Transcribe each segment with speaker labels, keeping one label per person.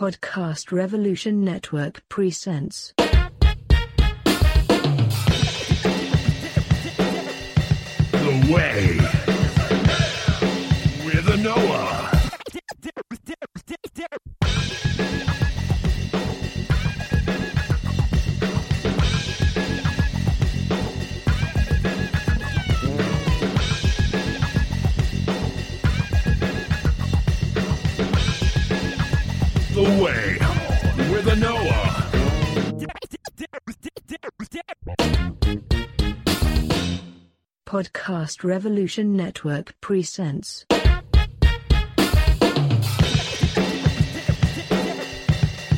Speaker 1: Podcast Revolution Network presents.
Speaker 2: The Way with Anoa.
Speaker 1: Podcast Revolution Network presents.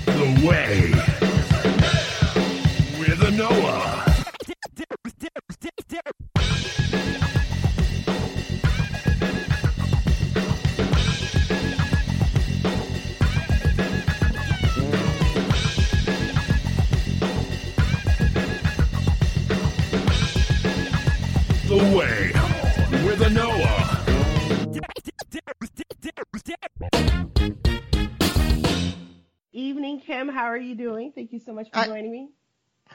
Speaker 2: The Way The Way with Anoa.
Speaker 3: Evening, Kim. How are you doing? Thank you so much for
Speaker 4: I-
Speaker 3: joining me.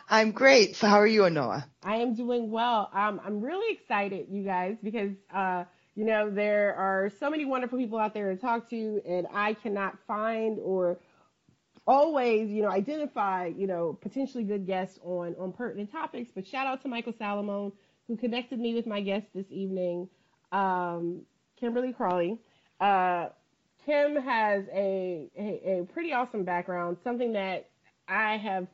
Speaker 4: I'm great. So how are you, Anoa?
Speaker 3: I am doing well. Um, I'm really excited, you guys, because uh, you know there are so many wonderful people out there to talk to, and I cannot find or always, you know, identify, you know, potentially good guests on on pertinent topics. But shout out to Michael Salomon who connected me with my guest this evening, um, Kimberly Crawley. Uh, Kim has a, a a pretty awesome background, something that I have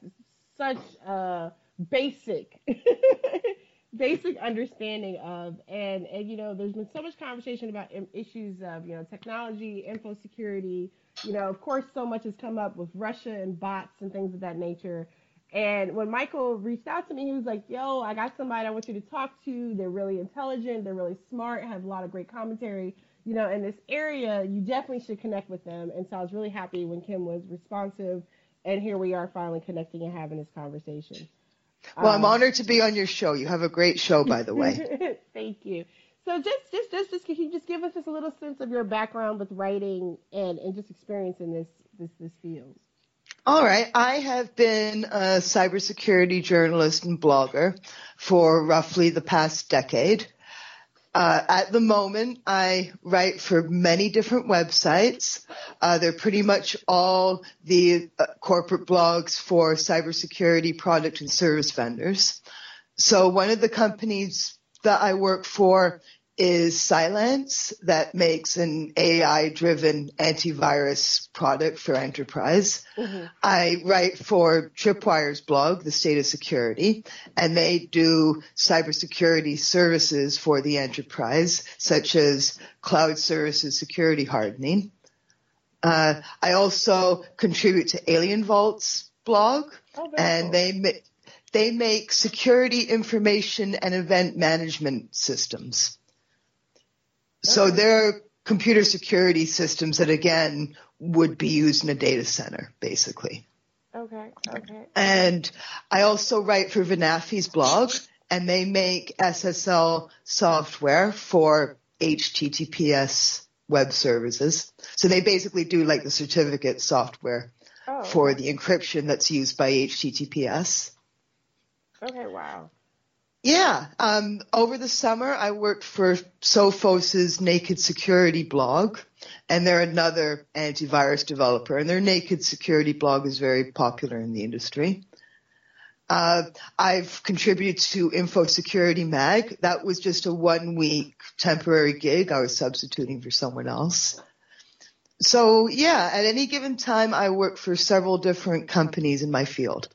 Speaker 3: such a basic basic understanding of. And and you know there's been so much conversation about issues of you know technology info security. You know of course so much has come up with russia and bots and things of that nature and when michael reached out to me he was like yo i got somebody i want you to talk to they're really intelligent they're really smart have a lot of great commentary you know in this area you definitely should connect with them and so i was really happy when kim was responsive and here we are finally connecting and having this conversation.
Speaker 4: Well, I'm
Speaker 3: Um,
Speaker 4: honored to be on your show. You have a great show, by the way.
Speaker 3: Thank you. So just, just, just, just, can you just give us just a little sense of your background with writing and, and just experience in this, this, this field?
Speaker 4: All right. I have been a cybersecurity journalist and blogger for roughly the past decade. Uh, at the moment, I write for many different websites. Uh, they're pretty much all the uh, corporate blogs for cybersecurity product and service vendors. So one of the companies that I work for is Cylance that makes an AI driven antivirus product for enterprise. I write for Tripwire's blog, The State of Security, and they do cybersecurity services for the enterprise, such as cloud services security hardening. Uh, I also contribute to AlienVault's blog,
Speaker 3: Oh,
Speaker 4: and
Speaker 3: cool.
Speaker 4: they ma- they make security information and event management systems. So
Speaker 3: Okay.
Speaker 4: they're computer security systems that again would be used in a data center, basically.
Speaker 3: Okay, okay.
Speaker 4: And I also write for Venafi's blog, and they make SSL software for HTTPS web services. So they basically do like the certificate software
Speaker 3: Oh,
Speaker 4: for the encryption that's used by HTTPS.
Speaker 3: Okay, wow.
Speaker 4: Yeah. Um, over the summer, I worked for Sophos's Naked Security blog, and they're another antivirus developer, and their Naked Security blog is very popular in the industry. Uh, I've contributed to Info Security Mag. That was just a one week temporary gig. I was substituting for someone else. So yeah, at any given time, I work for several different companies in my field.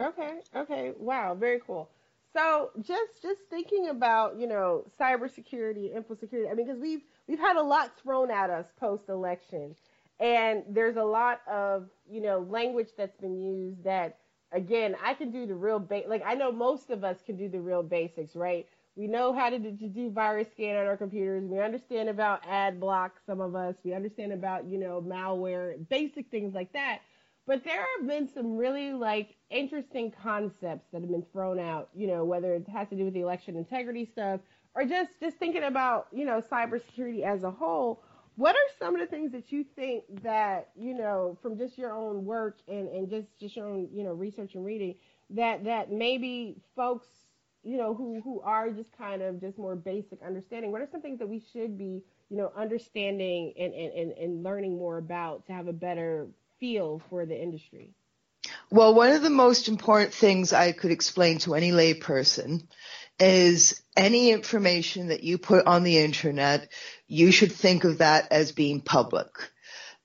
Speaker 3: Okay, okay, wow, very cool. So just just thinking about you know cybersecurity, info security. I mean, because we've we've had a lot thrown at us post election, and there's a lot of you know language that's been used that again I can do the real ba- like I know most of us can do the real basics, right? We know how to do, virus scan on our computers. We understand about ad block. Some of us we understand about you know malware, basic things like that. But there have been some really like interesting concepts that have been thrown out, you know, whether it has to do with the election integrity stuff or just just thinking about, you know, cybersecurity as a whole. what are some of the things that you think that you know from just your own work and, and just just your own you know research and reading that that maybe folks you know who who are just kind of just more basic understanding what are some things that we should be you know understanding and and, and, and learning more about to have a better feel for the industry
Speaker 4: well one of the most important things i could explain to any layperson is any information that you put on the internet, you should think of that as being public.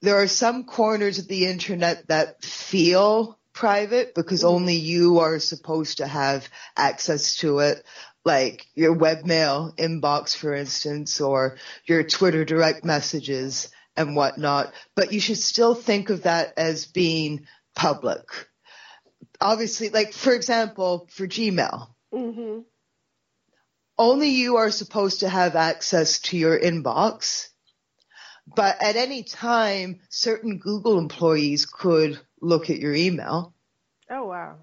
Speaker 4: There are some corners of the internet that feel private because mm-hmm. only you are supposed to have access to it, like your webmail inbox, for instance, or your Twitter direct messages and whatnot. But you should still think of that as being public. Obviously, like for example, for Gmail. Mm-hmm only you are supposed to have access to your inbox. But at any time, certain Google employees could look at your email.
Speaker 3: Oh, wow.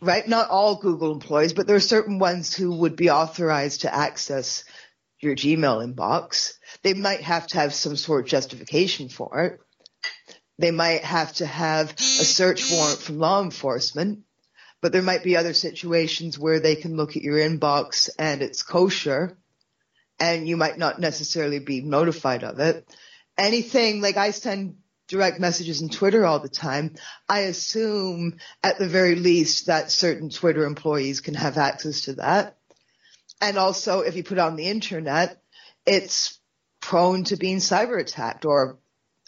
Speaker 4: Right? Not all Google employees, but there are certain ones who would be authorized to access your Gmail inbox. They might have to have some sort of justification for it. They might have to have a search warrant from law enforcement but there might be other situations where they can look at your inbox and it's kosher and you might not necessarily be notified of it. Anything like I send direct messages in Twitter all the time, I assume at the very least that certain Twitter employees can have access to that. And also if you put it on the internet, it's prone to being cyber attacked or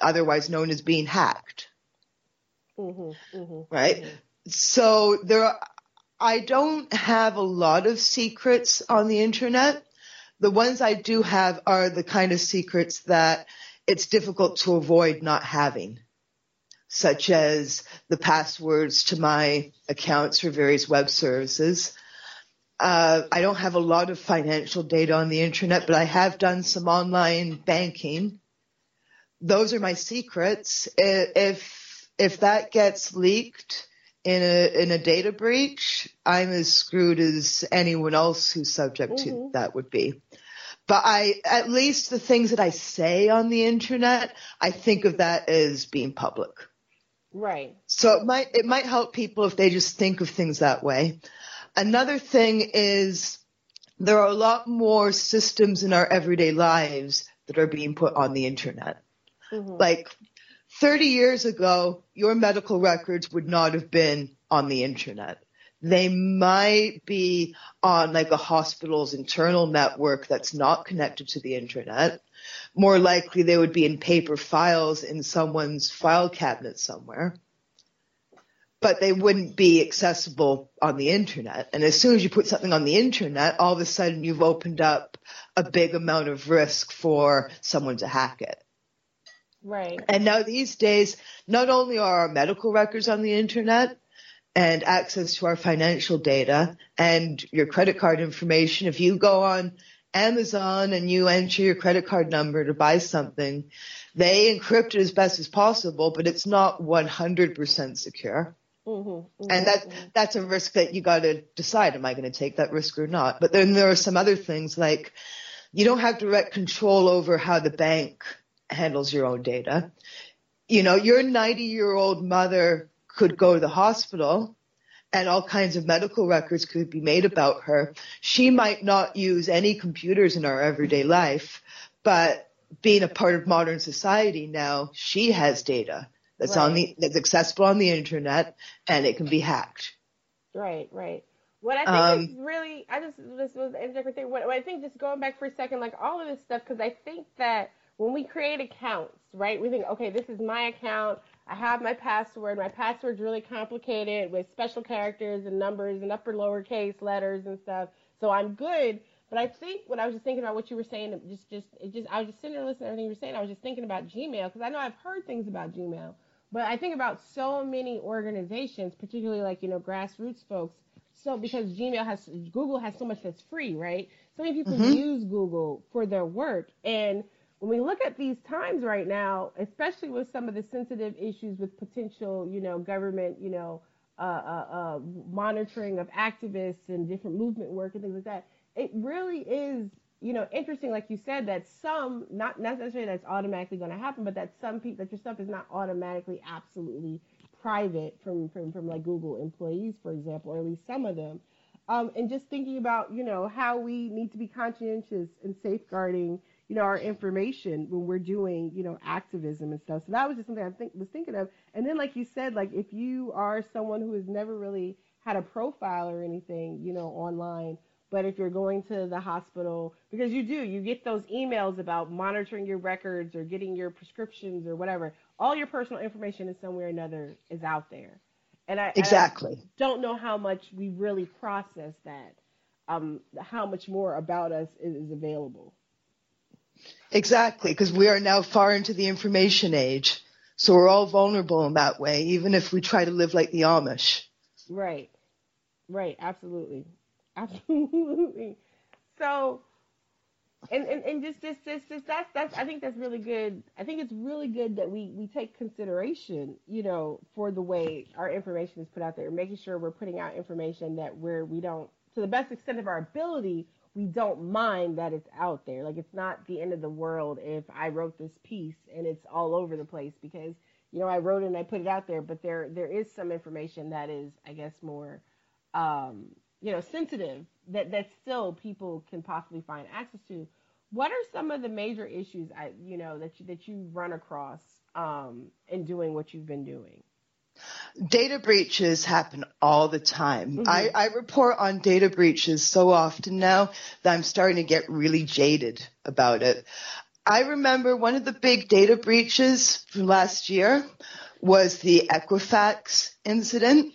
Speaker 4: otherwise known as being hacked. Mm-hmm, mm-hmm, right? Mm-hmm so there are, I don't have a lot of secrets on the internet. The ones I do have are the kind of secrets that it's difficult to avoid not having, such as the passwords to my accounts for various web services. Uh, I don't have a lot of financial data on the internet, but I have done some online banking. Those are my secrets. If if that gets leaked, in a in a data breach, I'm as screwed as anyone else who's subject mm-hmm. to that would be. But I, at least the things that I say on the internet, I think of that as being public.
Speaker 3: Right.
Speaker 4: So it might it might help people if they just think of things that way. Another thing is there are a lot more systems in our everyday lives that are being put on the internet. Mm-hmm. Like 30 years ago, your medical records would not have been on the internet. They might be on like a hospital's internal network that's not connected to the internet. More likely they would be in paper files in someone's file cabinet somewhere. But they wouldn't be accessible on the internet. And as soon as you put something on the internet, all of a sudden you've opened up a big amount of risk for someone to hack it.
Speaker 3: Right.
Speaker 4: And now these days, not only are our medical records on the internet and access to our financial data and your credit card information, if you go on Amazon and you enter your credit card number to buy something, they encrypt it as best as possible, but it's not 100% secure. Mm-hmm, mm-hmm, and that mm-hmm. that's a risk that you got to decide: am I going to take that risk or not? But then there are some other things like you don't have direct control over how the bank handles your own data. You know, your 90 year old mother could go to the hospital and all kinds of medical records could be made about her. She might not use any computers in our everyday life, but being a part of modern society now, she has data that's right. on the that's accessible on the internet and it can be hacked.
Speaker 3: Right, right. What I think um, is really, I just this was a different thing. What, what I think, just going back for a second, like all of this stuff, because I think that when we create accounts, right, we think, okay, this is my account. I have my password. My password's really complicated with special characters and numbers and upper lowercase letters and stuff. So I'm good. But I think what I was just thinking about what you were saying, just, just, it just, I was just sitting there listening to everything you were saying. I was just thinking about Gmail because I know I've heard things about Gmail, but I think about so many organizations, particularly like you know grassroots folks. So because Gmail has, Google has so much that's free, right? So many people mm-hmm. use Google for their work, and when we look at these times right now, especially with some of the sensitive issues with potential, you know, government, you know, uh, uh, uh, monitoring of activists and different movement work and things like that, it really is you know, interesting, like you said, that some, not necessarily that's automatically going to happen, but that some people, that your stuff is not automatically absolutely private from, from, from like Google employees, for example, or at least some of them. Um, and just thinking about, you know, how we need to be conscientious in safeguarding, you know, our information when we're doing, you know, activism and stuff. So that was just something I think was thinking of. And then, like you said, like if you are someone who has never really had a profile or anything, you know, online, but if you're going to the hospital, because you do, you get those emails about monitoring your records or getting your prescriptions or whatever. All your personal information in some way or another is out there. And I
Speaker 4: exactly
Speaker 3: and I don't know how much we really process that. Um, how much more about us is, is available.
Speaker 4: Exactly, because we are now far into the information age. So we're all vulnerable in that way, even if we try to live like the Amish.
Speaker 3: Right. Right. Absolutely. Absolutely. So, and, and, and just, just, just, just, that's, that's, I think that's really good. I think it's really good that we, we take consideration, you know, for the way our information is put out there, making sure we're putting out information that where we don't, to the best extent of our ability, we don't mind that it's out there. Like it's not the end of the world if I wrote this piece and it's all over the place because, you know, I wrote it and I put it out there, but there, there is some information that is, I guess, more, um, you know, sensitive that that still people can possibly find access to. What are some of the major issues I, you know, that you, that you run across um, in doing what you've been doing?
Speaker 4: Data breaches happen all the time. Mm-hmm. I, I report on data breaches so often now that I'm starting to get really jaded about it. I remember one of the big data breaches from last year was the Equifax incident.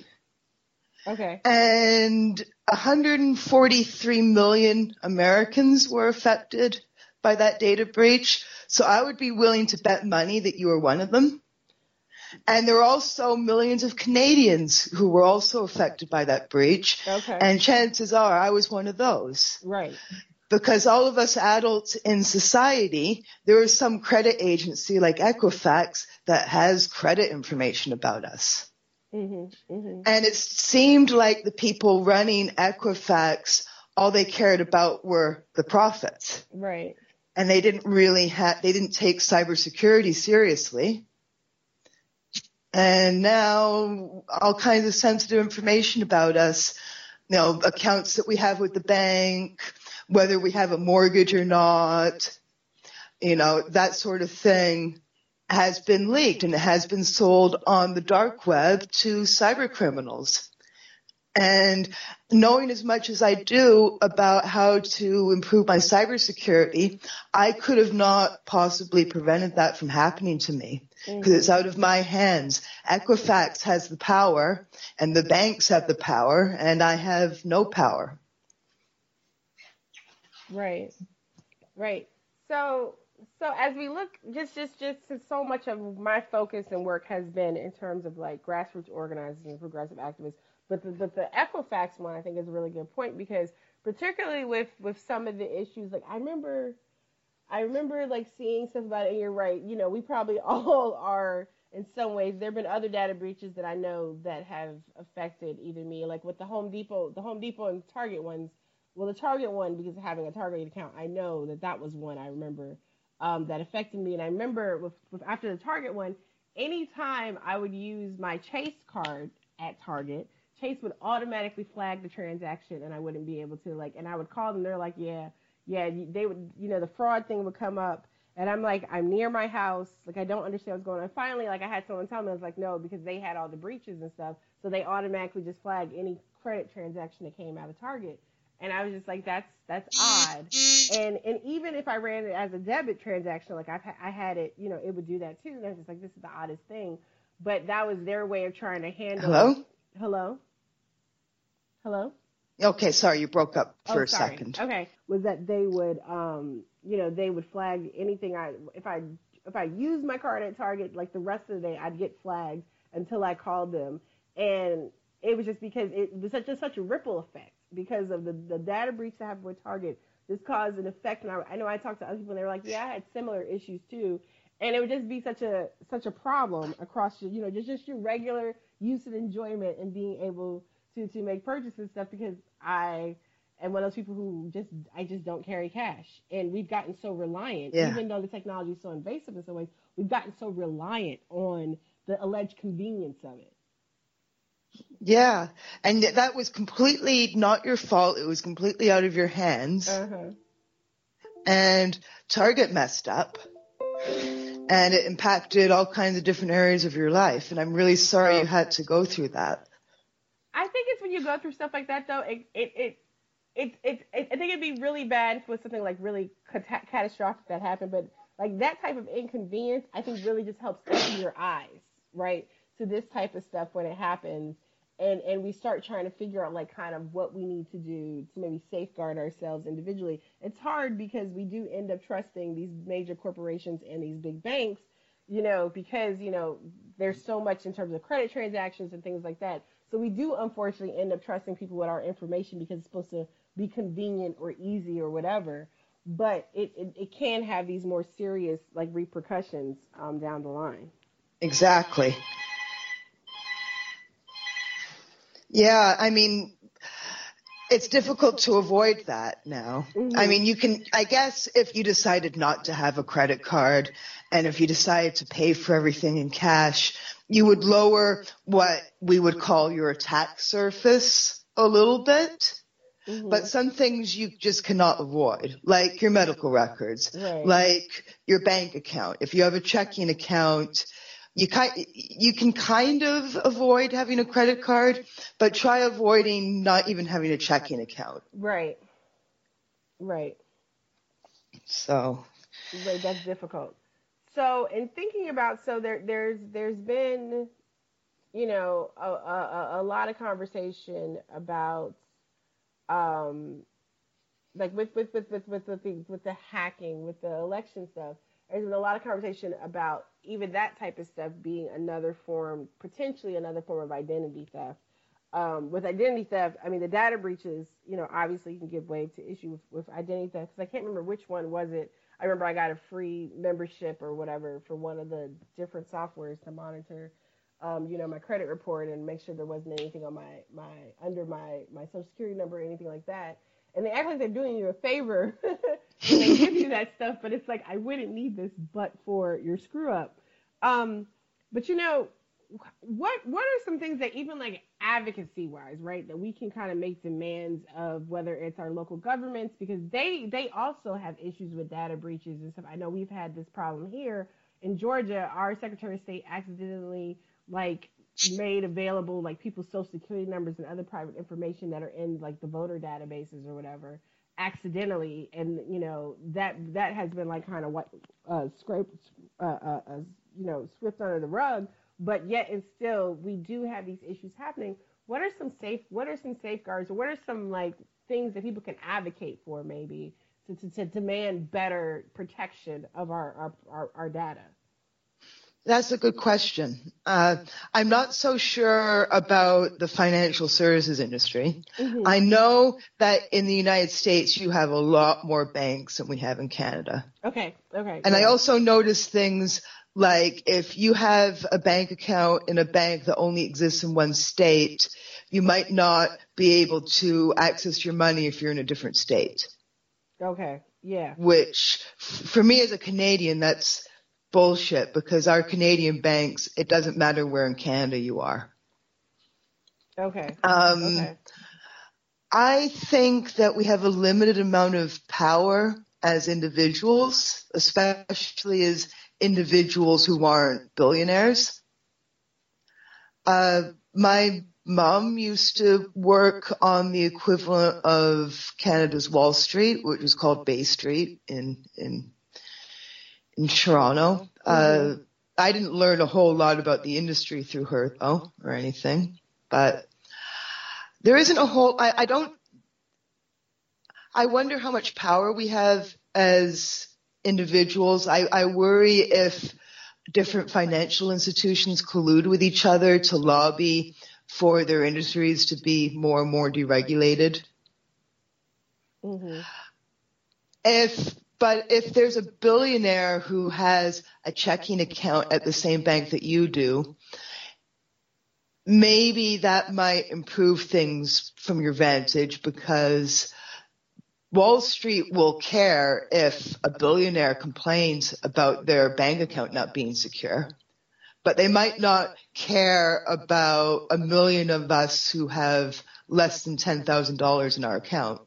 Speaker 3: Okay.
Speaker 4: And 143 million Americans were affected by that data breach. So I would be willing to bet money that you were one of them. And there are also millions of Canadians who were also affected by that breach.
Speaker 3: Okay.
Speaker 4: And chances are I was one of those.
Speaker 3: Right.
Speaker 4: Because all of us adults in society, there is some credit agency like Equifax that has credit information about us.
Speaker 3: Mm-hmm, mm-hmm.
Speaker 4: And it seemed like the people running Equifax, all they cared about were the profits.
Speaker 3: Right.
Speaker 4: And they didn't really have, they didn't take cybersecurity seriously. And now all kinds of sensitive information about us, you know, accounts that we have with the bank, whether we have a mortgage or not, you know, that sort of thing has been leaked and it has been sold on the dark web to cyber criminals. And knowing as much as I do about how to improve my cybersecurity, I could have not possibly prevented that from happening to me because mm-hmm. it's out of my hands. Equifax has the power and the banks have the power and I have no power.
Speaker 3: Right. Right. So so as we look, just just just so much of my focus and work has been in terms of like grassroots organizing and progressive activists, but the, but the Equifax one I think is a really good point because particularly with with some of the issues, like I remember, I remember like seeing stuff about it. And you're right, you know, we probably all are in some ways. There have been other data breaches that I know that have affected even me, like with the Home Depot, the Home Depot and Target ones. Well, the Target one because of having a Target account, I know that that was one I remember um, that affected me. And I remember with, with after the Target one, anytime I would use my Chase card at Target, Chase would automatically flag the transaction, and I wouldn't be able to like. And I would call them. They're like, yeah, yeah. They would, you know, the fraud thing would come up, and I'm like, I'm near my house. Like I don't understand what's going on. Finally, like I had someone tell me, I was like, no, because they had all the breaches and stuff, so they automatically just flag any credit transaction that came out of Target. And I was just like, that's that's odd. And and even if I ran it as a debit transaction, like I've I had it, you know, it would do that too. And I was just like, this is the oddest thing. But that was their way of trying to handle.
Speaker 4: Hello.
Speaker 3: Hello. Hello.
Speaker 4: Okay, sorry, you broke up for
Speaker 3: oh,
Speaker 4: a
Speaker 3: sorry.
Speaker 4: second.
Speaker 3: Okay, was that they would, um, you know, they would flag anything I if I if I used my card at Target, like the rest of the day, I'd get flagged until I called them, and it was just because it was such a such a ripple effect because of the, the data breach that happened with Target. This caused an effect, and I, I know I talked to other people, and they were like, "Yeah, I had similar issues too." And it would just be such a such a problem across, your, you know, just just your regular use and enjoyment and being able to to make purchases and stuff because I am one of those people who just I just don't carry cash. And we've gotten so reliant,
Speaker 4: Yeah.
Speaker 3: even though the technology is so invasive in some ways, we've gotten so reliant on the alleged convenience of it.
Speaker 4: Yeah. And that was completely not your fault. It was completely out of your hands.
Speaker 3: Uh-huh.
Speaker 4: and Target messed up. And it impacted all kinds of different areas of your life. And I'm really sorry you had to go through that.
Speaker 3: I think it's when you go through stuff like that, though. It it it. It, it, it, I think it'd be really bad if it was something like really cata- catastrophic that happened, but like that type of inconvenience, I think really just helps open your eyes, right, to this type of stuff when it happens, and and we start trying to figure out like kind of what we need to do to maybe safeguard ourselves individually. It's hard because we do end up trusting these major corporations and these big banks, you know, because you know there's so much in terms of credit transactions and things like that. So we do unfortunately end up trusting people with our information because it's supposed to be convenient or easy or whatever. But it, it, it can have these more serious like repercussions um, down the line.
Speaker 4: Exactly. Yeah, I mean, it's difficult to avoid that now. I mm-hmm. mean, you can, I guess if you decided not to have a credit card and if you decided to pay for everything in cash, you would lower what we would call your attack surface a little bit. Mm-hmm. But some things you just cannot avoid, like your medical records,
Speaker 3: Right.
Speaker 4: like your bank account. If you have a checking account, you kind you can kind of avoid having a credit card, but try avoiding not even having a checking account.
Speaker 3: Right. Right.
Speaker 4: So
Speaker 3: Right, that's difficult. So, in thinking about, so there, there's, there's been, you know, a, a, a lot of conversation about, um, like with with with with with, with the with the hacking, with the election stuff. There's been a lot of conversation about even that type of stuff being another form, potentially another form of identity theft. Um, with identity theft, I mean the data breaches, you know, obviously you can give way to issue with, with identity theft. Because I can't remember which one was it. I remember I got a free membership or whatever for one of the different softwares to monitor, um, you know, my credit report and make sure there wasn't anything on my my under my my social security number or anything like that. And they act like they're doing you a favor they give you that stuff, but it's like I wouldn't need this but for your screw up. Um, but you know, what what are some things that even like advocacy wise, right, that we can kind of make demands of whether it's our local governments because they they also have issues with data breaches and stuff. I know we've had this problem here in Georgia. Our Secretary of State accidentally like made available like people's social security numbers and other private information that are in like the voter databases or whatever accidentally and you know that that has been like kind of what uh scraped uh, uh, uh you know swept under the rug. But yet and still we do have these issues happening. What are some safe what are some safeguards or what are some like things that people can advocate for maybe to, to, to demand better protection of our our, our, our data
Speaker 4: That's a good question. Uh, I'm not so sure about the financial services industry. I know that in the United States you have a lot more banks than we have in Canada.
Speaker 3: okay okay
Speaker 4: And I also notice things like if you have a bank account in a bank that only exists in one state, you might not be able to access your money if you're in a different state.
Speaker 3: okay yeah
Speaker 4: Which, for me as a Canadian, that's bullshit because our Canadian banks, it doesn't matter where in Canada you are.
Speaker 3: okay
Speaker 4: Um,
Speaker 3: okay
Speaker 4: I think that we have a limited amount of power as individuals, especially as individuals who aren't billionaires. Uh, my mom used to work on the equivalent of Canada's Wall Street, which was called Bay Street in in in Toronto. Uh, I didn't learn a whole lot about the industry through her though, or anything, but there isn't a whole. I, I don't. I wonder how much power we have as individuals. I, I worry if different financial institutions collude with each other to lobby for their industries to be more and more deregulated.
Speaker 3: hmm
Speaker 4: If but if there's a billionaire who has a checking account at the same bank that you do, maybe that might improve things from your vantage because Wall Street will care if a billionaire complains about their bank account not being secure, but they might not care about a million of us who have less than $10,000 in our account.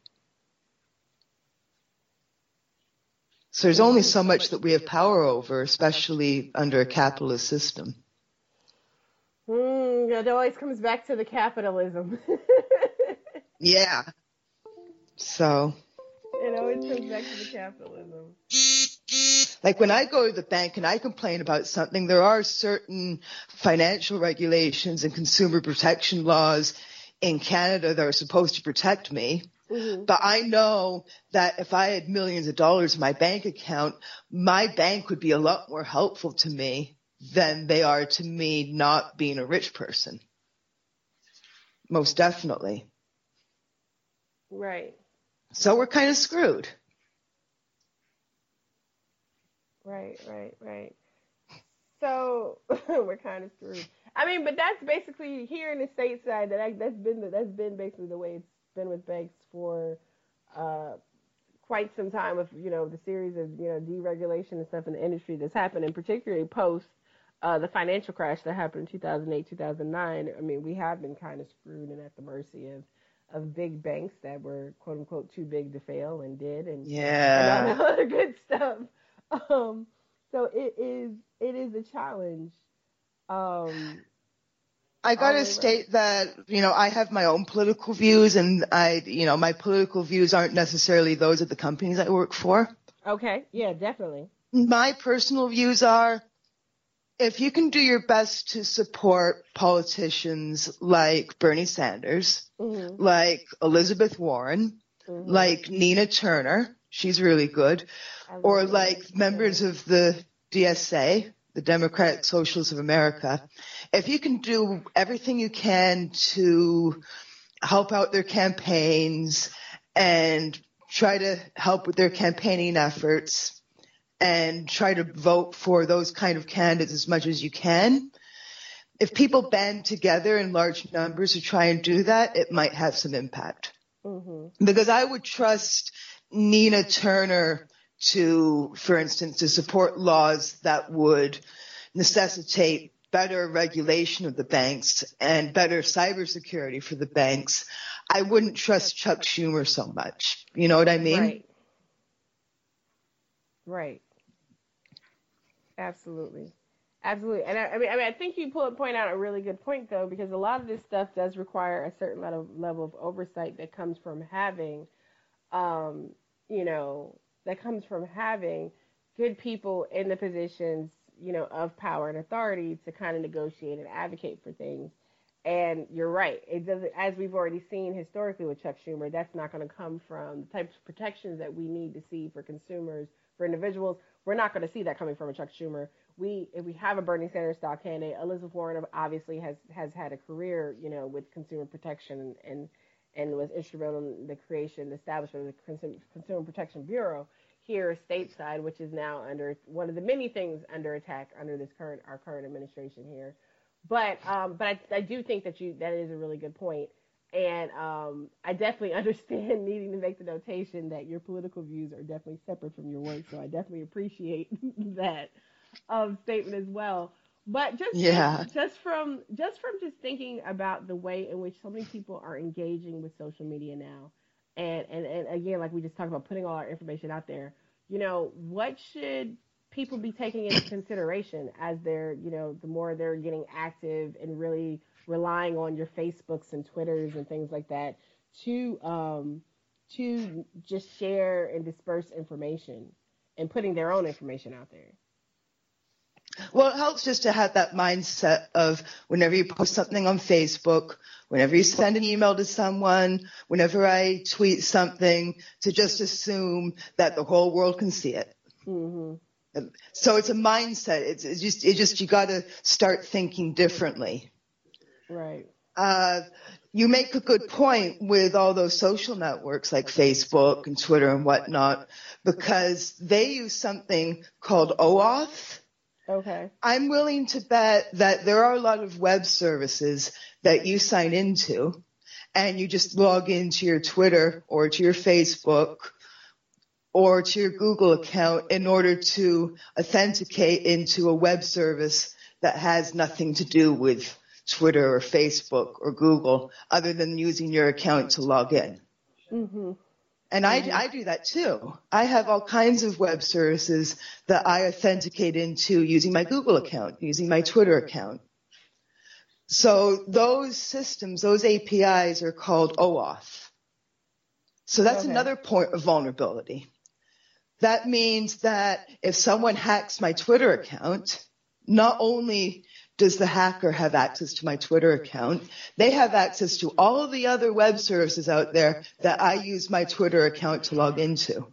Speaker 4: So there's only so much that we have power over, especially under a capitalist system.
Speaker 3: Mm, it always comes back to the capitalism.
Speaker 4: Yeah. So,
Speaker 3: it always comes back to the capitalism.
Speaker 4: like when I go to the bank and I complain about something, there are certain financial regulations and consumer protection laws in Canada that are supposed to protect me.
Speaker 3: Mhm.
Speaker 4: But I know that if I had millions of dollars in my bank account, my bank would be a lot more helpful to me than they are to me not being a rich person. Most definitely.
Speaker 3: Right,
Speaker 4: So we're kind of screwed.
Speaker 3: right, right, right. So we're kind of screwed. I mean, but that's basically here in the stateside. That that's been the, that's been basically the way it's been with banks for uh, quite some time. With you know the series of you know deregulation and stuff in the industry that's happened, and particularly post uh, the financial crash that happened in 2008, 2009. I mean, we have been kind of screwed and at the mercy of of big banks that were quote unquote too big to fail and did, and
Speaker 4: Yeah.
Speaker 3: and all that other good stuff. Um, so it is it is a challenge. Um,
Speaker 4: I gotta state that, you know, I have my own political views and I, you know, my political views aren't necessarily those of the companies I work for.
Speaker 3: okay, yeah, definitely.
Speaker 4: My personal views are if you can do your best to support politicians like Bernie Sanders,
Speaker 3: hmm
Speaker 4: like Elizabeth Warren,
Speaker 3: hmm
Speaker 4: like Nina Turner, she's really good, or like members of the DSA, the Democratic Socialists of America, if you can do everything you can to help out their campaigns and try to help with their campaigning efforts and try to vote for those kind of candidates as much as you can. If people band together in large numbers to try and do that, it might have some impact
Speaker 3: hmm
Speaker 4: because I would trust Nina Turner to, for instance, to support laws that would necessitate better regulation of the banks and better cybersecurity for the banks. I wouldn't trust Chuck Schumer so much. You know what I mean?
Speaker 3: Right. Right. Absolutely. Absolutely. And I, I mean, I mean, I think you pull, point out a really good point though, because a lot of this stuff does require a certain level level of oversight that comes from having, um, you know, that comes from having good people in the positions, you know, of power and authority to kind of negotiate and advocate for things. And you're right. It doesn't, as we've already seen historically with Chuck Schumer, that's not going to come from the types of protections that we need to see for consumers, for individuals. We're not going to see that coming from a Chuck Schumer. We, if we have a Bernie Sanders style candidate, Elizabeth Warren obviously has has had a career, you know, with consumer protection and and, was instrumental in the creation, the establishment of the consumer Protection Bureau here stateside, which is now under one of the many things under attack under this current our current administration here. But um, but I, I do think that you that is a really good point, and um, I definitely understand needing to make the notation that your political views are definitely separate from your work. So I definitely appreciate that um, statement as well. But just
Speaker 4: Yeah.
Speaker 3: just from just from just thinking about the way in which so many people are engaging with social media now, and and and again, like we just talked about, putting all our information out there. You know, what should people be taking into consideration as they're, you know, the more they're getting active and really relying on your Facebooks and Twitters and things like that to um to just share and disperse information and putting their own information out there.
Speaker 4: Well, it helps just to have that mindset of whenever you post something on Facebook, whenever you send an email to someone, whenever I tweet something, to just assume that the whole world can see it.
Speaker 3: hmm
Speaker 4: So it's a mindset. It's, it's just, it just, you gotta start thinking differently.
Speaker 3: Right.
Speaker 4: Uh, you make a good point with all those social networks like Facebook and Twitter and whatnot, because they use something called OAuth.
Speaker 3: Okay.
Speaker 4: I'm willing to bet that there are a lot of web services that you sign into and you just log into your Twitter or to your Facebook or to your Google account in order to authenticate into a web service that has nothing to do with Twitter or Facebook or Google other than using your account to log in.
Speaker 3: Mm-hmm.
Speaker 4: And I, I do that too. I have all kinds of web services that I authenticate into using my Google account, using my Twitter account. So those systems, those APIs are called OAuth. So that's
Speaker 3: Okay.
Speaker 4: another point of vulnerability. That means that if someone hacks my Twitter account, not only does the hacker have access to my Twitter account, they have access to all the other web services out there that I use my Twitter account to log into.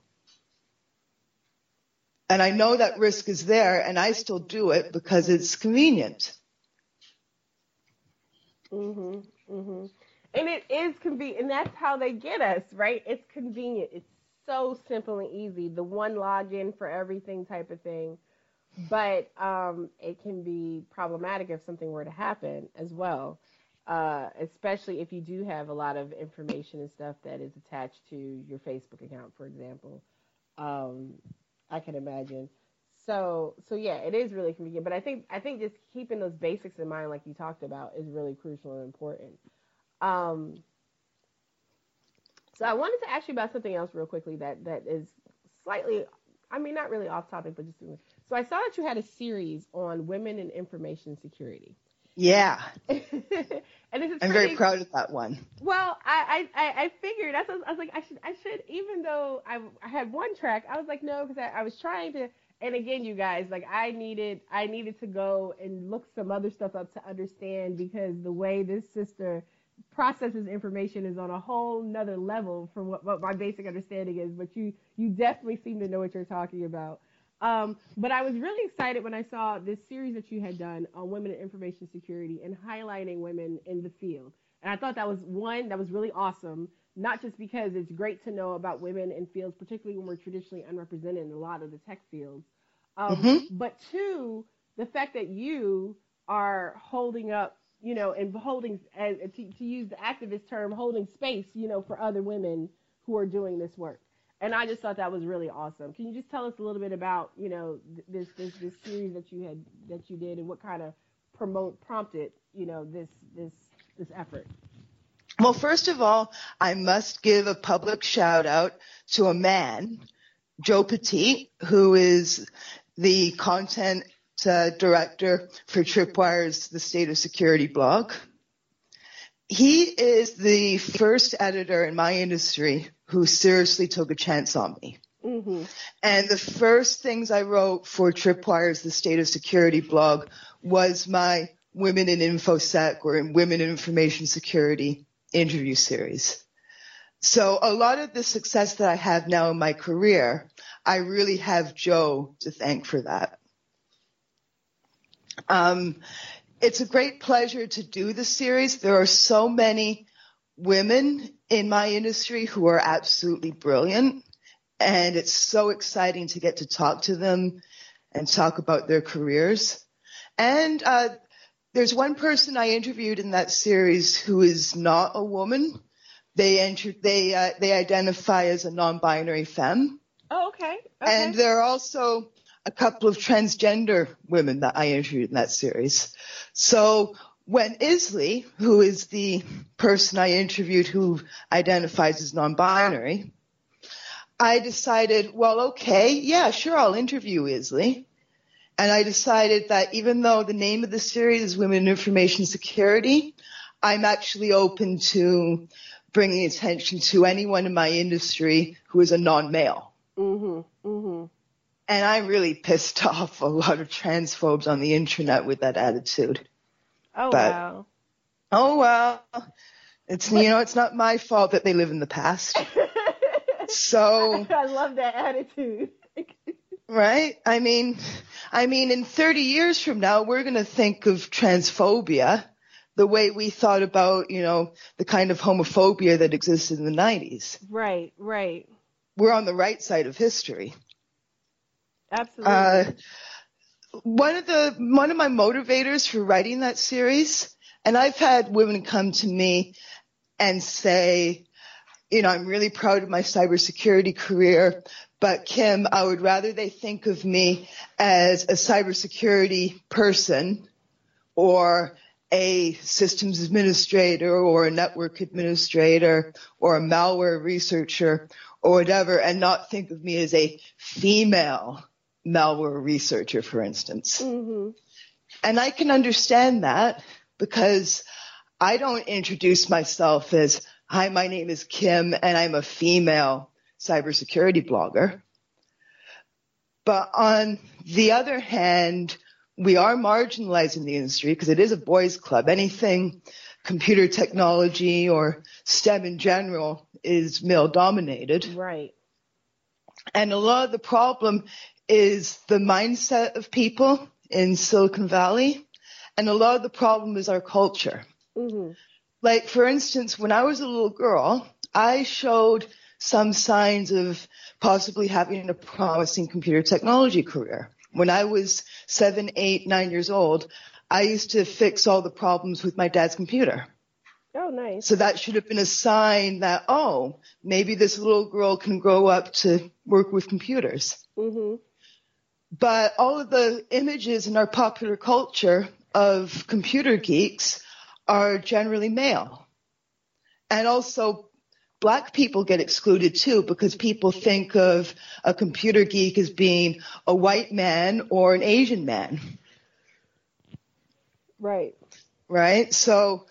Speaker 4: And I know that risk is there and I still do it because it's convenient.
Speaker 3: Mhm. Mhm. And it is convenient, and that's how they get us, right? It's convenient. It's so simple and easy. The one login for everything type of thing. But um, it can be problematic if something were to happen as well. Uh, especially if you do have a lot of information and stuff that is attached to your Facebook account, for example. Um, I can imagine. So so yeah, it is really convenient. But I think I think just keeping those basics in mind, like you talked about, is really crucial and important. Um, so I wanted to ask you about something else real quickly that that is slightly, I mean, not really off topic, but just so I saw that you had a series on women in information security,
Speaker 4: Yeah,
Speaker 3: and this
Speaker 4: I'm
Speaker 3: pretty,
Speaker 4: very proud of that one.
Speaker 3: well, I, I, I I figured that's I was like I should I should even though I, I had one track I was like no because I, I was trying to and again you guys like I needed I needed to go and look some other stuff up to understand because the way this sister processes information is on a whole nother level from what, what my basic understanding is but you you definitely seem to know what you're talking about um, but I was really excited when I saw this series that you had done on women in information security and highlighting women in the field. And I thought that was one that was really awesome, not just because it's great to know about women in fields, particularly when we're traditionally unrepresented in a lot of the tech fields, um,
Speaker 4: Mhm.
Speaker 3: but two, the fact that you are holding up, you know, and holding, as, to, to use the activist term, holding space, you know, for other women who are doing this work. And I just thought that was really awesome. Can you just tell us a little bit about, you know, this this this series that you had that you did and what kind of promote prompted, you know, this this this effort?
Speaker 4: Well, first of all, I must give a public shout out to a man, Joe Petit, who is the content uh, director for Tripwire's The State of Security blog. He is the first editor in my industry who seriously took a chance on me.
Speaker 3: Mm-hmm.
Speaker 4: And the first things I wrote for Tripwire's The State of Security blog was my Women in InfoSec or in Women in Information Security interview series. So a lot of the success that I have now in my career, I really have Joe to thank for that. Um, it's a great pleasure to do the series. There are so many women in my industry who are absolutely brilliant and it's so exciting to get to talk to them and talk about their careers. And uh, there's one person I interviewed in that series who is not a woman. They enter, they uh, they identify as a non-binary femme,
Speaker 3: Oh, okay. okay.
Speaker 4: and there are also a couple of transgender women that I interviewed in that series. So when Isley, who is the person I interviewed who identifies as non-binary, I decided, well, okay, yeah, sure, I'll interview Isley. And I decided that even though the name of the series is Women in Information Security, I'm actually open to bringing attention to anyone in my industry who is a non-male.
Speaker 3: mm-hmm. Mm-hmm.
Speaker 4: And I really pissed off a lot of transphobes on the internet with that attitude.
Speaker 3: Oh
Speaker 4: But-
Speaker 3: wow.
Speaker 4: Oh well, it's you know it's not my fault that they live in the past. So
Speaker 3: I love that attitude.
Speaker 4: right? I mean, I mean, in 30 years from now, we're going to think of transphobia the way we thought about, you know, the kind of homophobia that existed in the 90s.
Speaker 3: right, right.
Speaker 4: We're on the right side of history.
Speaker 3: Absolutely.
Speaker 4: Uh, one of the one of my motivators for writing that series, and I've had women come to me and say, you know, I'm really proud of my cybersecurity career, but Kim, I would rather they think of me as a cybersecurity person or a systems administrator or a network administrator or a malware researcher or whatever and not think of me as a female malware researcher, for instance.
Speaker 3: Mm-hmm.
Speaker 4: And I can understand that because I don't introduce myself as, hi, my name is Kim and I'm a female cybersecurity blogger. But on the other hand, we are marginalizing the industry because it is a boys club. Anything computer technology or STEM in general is male dominated.
Speaker 3: Right.
Speaker 4: And a lot of the problem is the mindset of people in Silicon Valley. And a lot of the problem is our culture.
Speaker 3: Mm-hmm.
Speaker 4: Like, for instance, when I was a little girl, I showed some signs of possibly having a promising computer technology career. When I was seven, eight, nine years old, I used to fix all the problems with my dad's computer.
Speaker 3: Oh, nice.
Speaker 4: So that should have been a sign that, oh, maybe this little girl can grow up to work with computers.
Speaker 3: Mm-hmm.
Speaker 4: But all of the images in our popular culture of computer geeks are generally male. And also black people get excluded too because people think of a computer geek as being a white man or an Asian man.
Speaker 3: Right.
Speaker 4: Right? So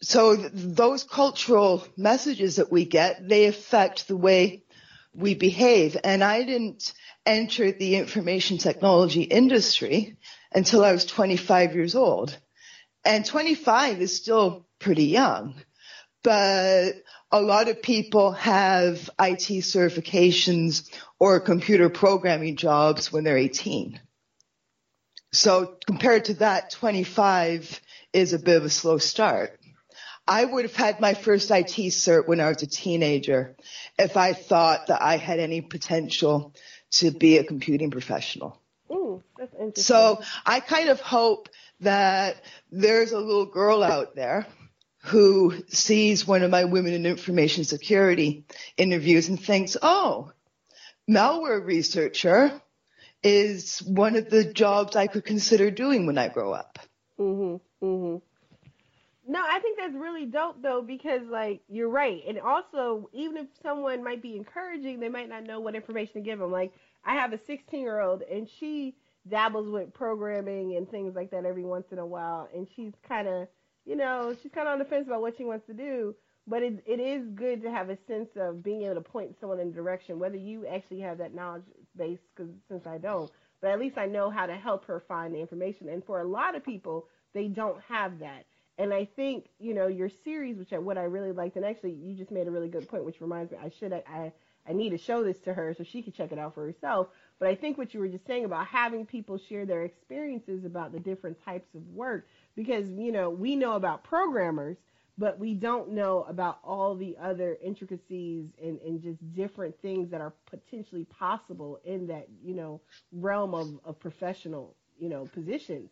Speaker 4: so th- those cultural messages that we get, they affect the way we behave. And I didn't enter the information technology industry until I was 25 years old. And 25 is still pretty young, but a lot of people have IT certifications or computer programming jobs when they're 18. So compared to that, 25 is a bit of a slow start. I would have had my first IT cert when I was a teenager if I thought that I had any potential to be a computing professional.
Speaker 3: Ooh, that's interesting.
Speaker 4: So I kind of hope that there's a little girl out there who sees one of my women in information security interviews and thinks, oh, malware researcher is one of the jobs I could consider doing when I grow up.
Speaker 3: Mhm. Mhm. No, I think that's really dope though because like you're right, and also even if someone might be encouraging, they might not know what information to give them. Like I have a 16 year old, and she dabbles with programming and things like that every once in a while, and she's kind of, you know, she's kind of on the fence about what she wants to do. But it it is good to have a sense of being able to point someone in a direction, whether you actually have that knowledge base, because since I don't, but at least I know how to help her find the information. And for a lot of people, they don't have that. And I think you know your series, which I, what I really liked, and actually you just made a really good point, which reminds me I should I I need to show this to her so she can check it out for herself. But I think what you were just saying about having people share their experiences about the different types of work, because you know we know about programmers, but we don't know about all the other intricacies and, and just different things that are potentially possible in that you know realm of, of professional you know positions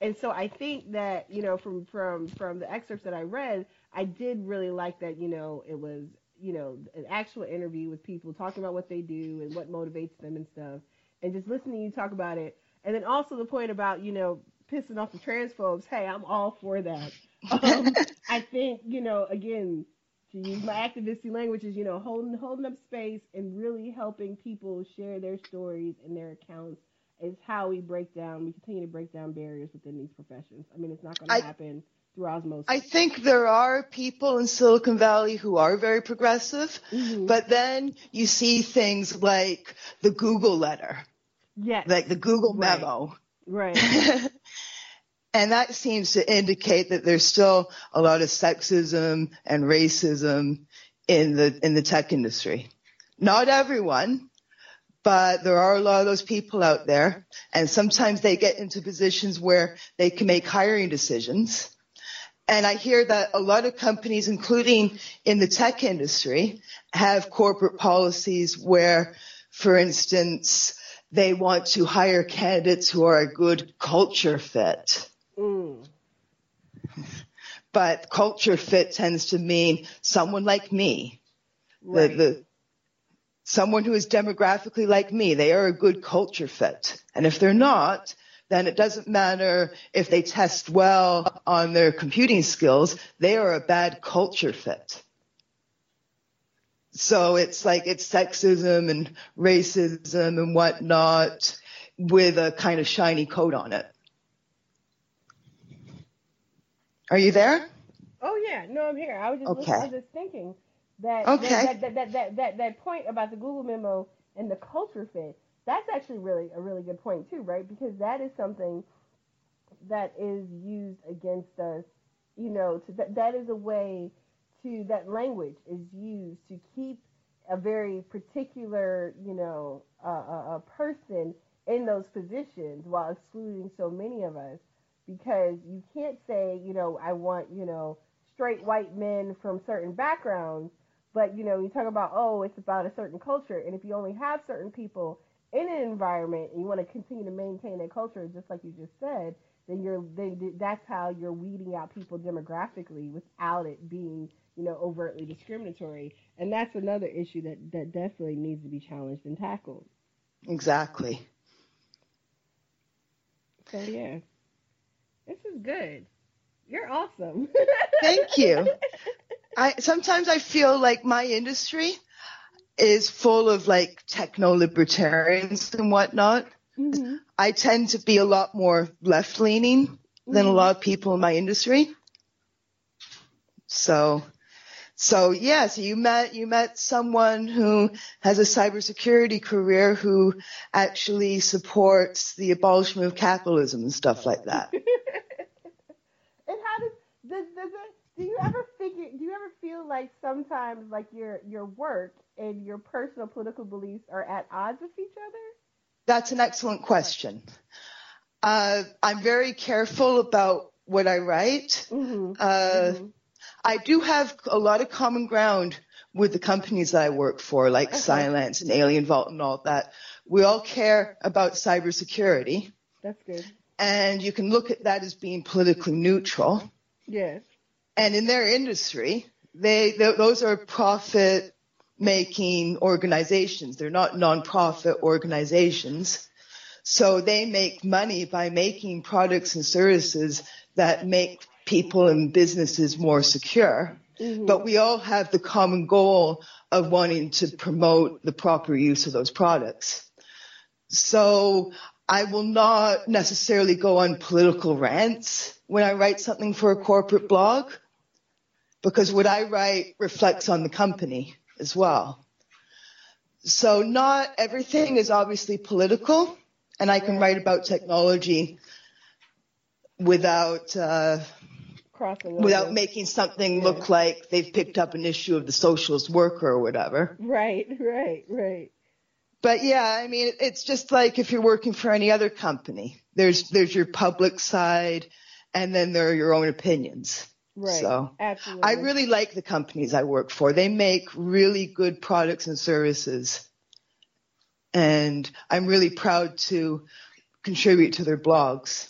Speaker 3: and so I think that you know from from from the excerpts that I read, I did really like that you know it was you know an actual interview with people talking about what they do and what motivates them and stuff, and just listening to you talk about it, and then also the point about you know pissing off the transphobes. Hey, I'm all for that. Um, I think you know again to use my activisty language is you know holding holding up space and really helping people share their stories and their accounts is how we break down, we continue to break down barriers within these professions. I mean, it's not going to happen through osmosis.
Speaker 4: I think there are people in Silicon Valley who are very progressive,
Speaker 3: Mhm.
Speaker 4: but then you see things like the Google letter,
Speaker 3: yes,
Speaker 4: like the Google
Speaker 3: Right.
Speaker 4: memo.
Speaker 3: right,
Speaker 4: and that seems to indicate that there's still a lot of sexism and racism in the in the tech industry. Not everyone, but there are a lot of those people out there, and sometimes they get into positions where they can make hiring decisions. And I hear that a lot of companies, including in the tech industry, have corporate policies where, for instance, they want to hire candidates who are a good culture fit.
Speaker 3: mm.
Speaker 4: But culture fit tends to mean someone like me,
Speaker 3: Right.
Speaker 4: the, the someone who is demographically like me. They are a good culture fit. And if they're not, then it doesn't matter if they test well on their computing skills. They are a bad culture fit. So it's like it's sexism and racism and whatnot with a kind of shiny coat on it. Are you there?
Speaker 3: Oh yeah, no, I'm here. I was just
Speaker 4: Okay.
Speaker 3: I was just thinking that
Speaker 4: Okay.
Speaker 3: that, that, that, that, that, that point about the Google memo and the culture fit. That's actually really a really good point too, right? Because that is something that is used against us. You know, to, that that is a way to that language is used to keep a very particular, you know, uh, a, a person in those positions while excluding so many of us because you can't say, you know, I want, you know, straight white men from certain backgrounds, but you know, you talk about, oh, it's about a certain culture, and if you only have certain people in an environment and you want to continue to maintain that culture, just like you just said, then you're then that's how you're weeding out people demographically without it being, you know, overtly discriminatory, and that's another issue that that definitely needs to be challenged and tackled.
Speaker 4: Exactly.
Speaker 3: So yeah, this is good. You're awesome.
Speaker 4: Thank you. I sometimes I feel like my industry is full of like techno libertarians and whatnot.
Speaker 3: hmm
Speaker 4: I tend to be a lot more left leaning than a
Speaker 3: Mhm.
Speaker 4: lot of people in my industry. So, so yeah, so you met, you met someone who has a cybersecurity career who actually supports the abolishment of capitalism and stuff like that.
Speaker 3: and how does does does it? Do you ever figure? Do you ever feel like sometimes like your your work and your personal political beliefs are at odds with each other?
Speaker 4: That's an excellent question. Uh, I'm very careful about what I write.
Speaker 3: Mm-hmm.
Speaker 4: Uh, I do have a lot of common ground with the companies that I work for, like
Speaker 3: Okay.
Speaker 4: Cylance and AlienVault and all that. We all care about cybersecurity,
Speaker 3: That's good.
Speaker 4: and you can look at that as being politically neutral.
Speaker 3: Yes.
Speaker 4: And in their industry, they th- those are profit making organizations. They're not nonprofit organizations. So they make money by making products and services that make people and businesses more secure.
Speaker 3: Mhm.
Speaker 4: But we all have the common goal of wanting to promote the proper use of those products. So I will not necessarily go on political rants when I write something for a corporate blog because what I write reflects on the company as well. So not everything is obviously political and I can write about technology without, uh, without making something look like they've picked up an issue of the socialist worker or whatever.
Speaker 3: Right. Right. Right.
Speaker 4: But yeah, I mean, it's just like if you're working for any other company. There's there's your public side, and then there are your own opinions.
Speaker 3: Right.
Speaker 4: So
Speaker 3: Absolutely.
Speaker 4: I really like the companies I work for. They make really good products and services, and I'm really proud to contribute to their blogs.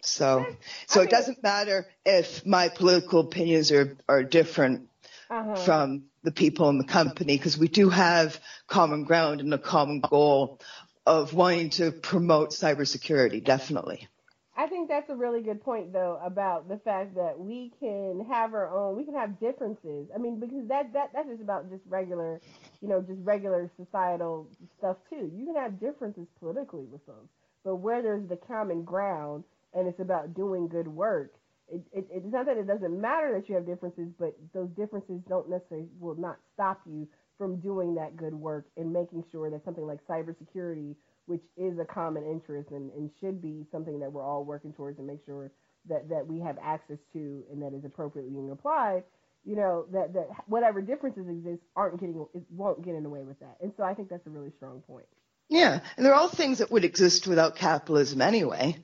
Speaker 4: So so it doesn't matter if my political opinions are are different
Speaker 3: uh-huh.
Speaker 4: from the people in the company because we do have common ground and a common goal of wanting to promote cybersecurity, definitely.
Speaker 3: I think that's a really good point, though, about the fact that we can have our own, we can have differences. I mean, because that that that's just about just regular, you know, just regular societal stuff too. You can have differences politically with folks, but where there's the common ground and it's about doing good work, it, it it's not that it doesn't matter that you have differences, but those differences don't necessarily will not stop you from doing that good work and making sure that something like cybersecurity which is a common interest and, and should be something that we're all working towards and make sure that, that we have access to and that is appropriately being applied, you know, that, that whatever differences exist aren't getting, it won't get in the way with that. And so I think that's a really strong point.
Speaker 4: Yeah, and they're all things that would exist without capitalism anyway.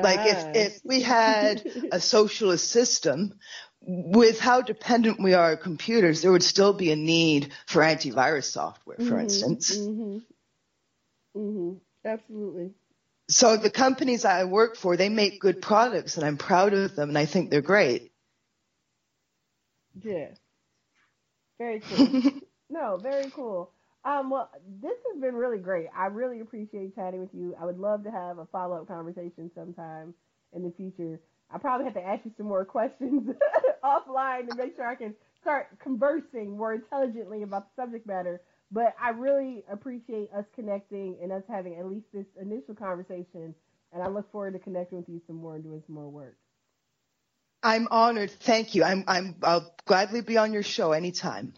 Speaker 4: Like
Speaker 3: Ah.
Speaker 4: if, if we had a socialist system, with how dependent we are on computers, there would still be a need for antivirus software, for
Speaker 3: Mhm,
Speaker 4: instance.
Speaker 3: Mhm. Mhm. Absolutely.
Speaker 4: So the companies I work for, they make good products and I'm proud of them and I think they're great.
Speaker 3: Yeah. Very cool. no, very cool. Um, well, this has been really great. I really appreciate chatting with you. I would love to have a follow up conversation sometime in the future. I probably have to ask you some more questions offline to make sure I can start conversing more intelligently about the subject matter. But I really appreciate us connecting and us having at least this initial conversation. And I look forward to connecting with you some more and doing some more work.
Speaker 4: I'm honored. Thank you. I'm, I'm, I'll gladly be on your show anytime.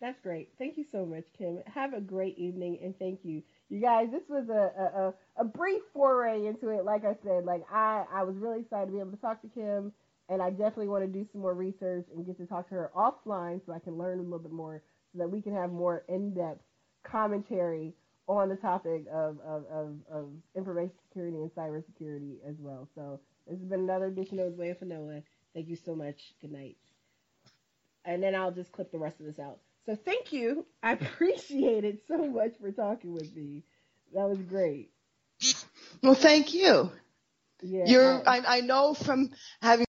Speaker 3: That's great. Thank you so much, Kim. Have a great evening and thank you. You guys, this was a, a, a brief foray into it. Like I said, like I, I was really excited to be able to talk to Kim and I definitely want to do some more research and get to talk to her offline so I can learn a little bit more so that we can have more in-depth commentary on the topic of, of, of, of information security and cybersecurity as well. So this has been another edition of Way of Anoa. Thank you so much. Good night. And then I'll just clip the rest of this out. So thank you. I appreciate it so much for talking with me. That was great.
Speaker 4: Well, thank you.
Speaker 3: Yeah.
Speaker 4: You're, I, I know from having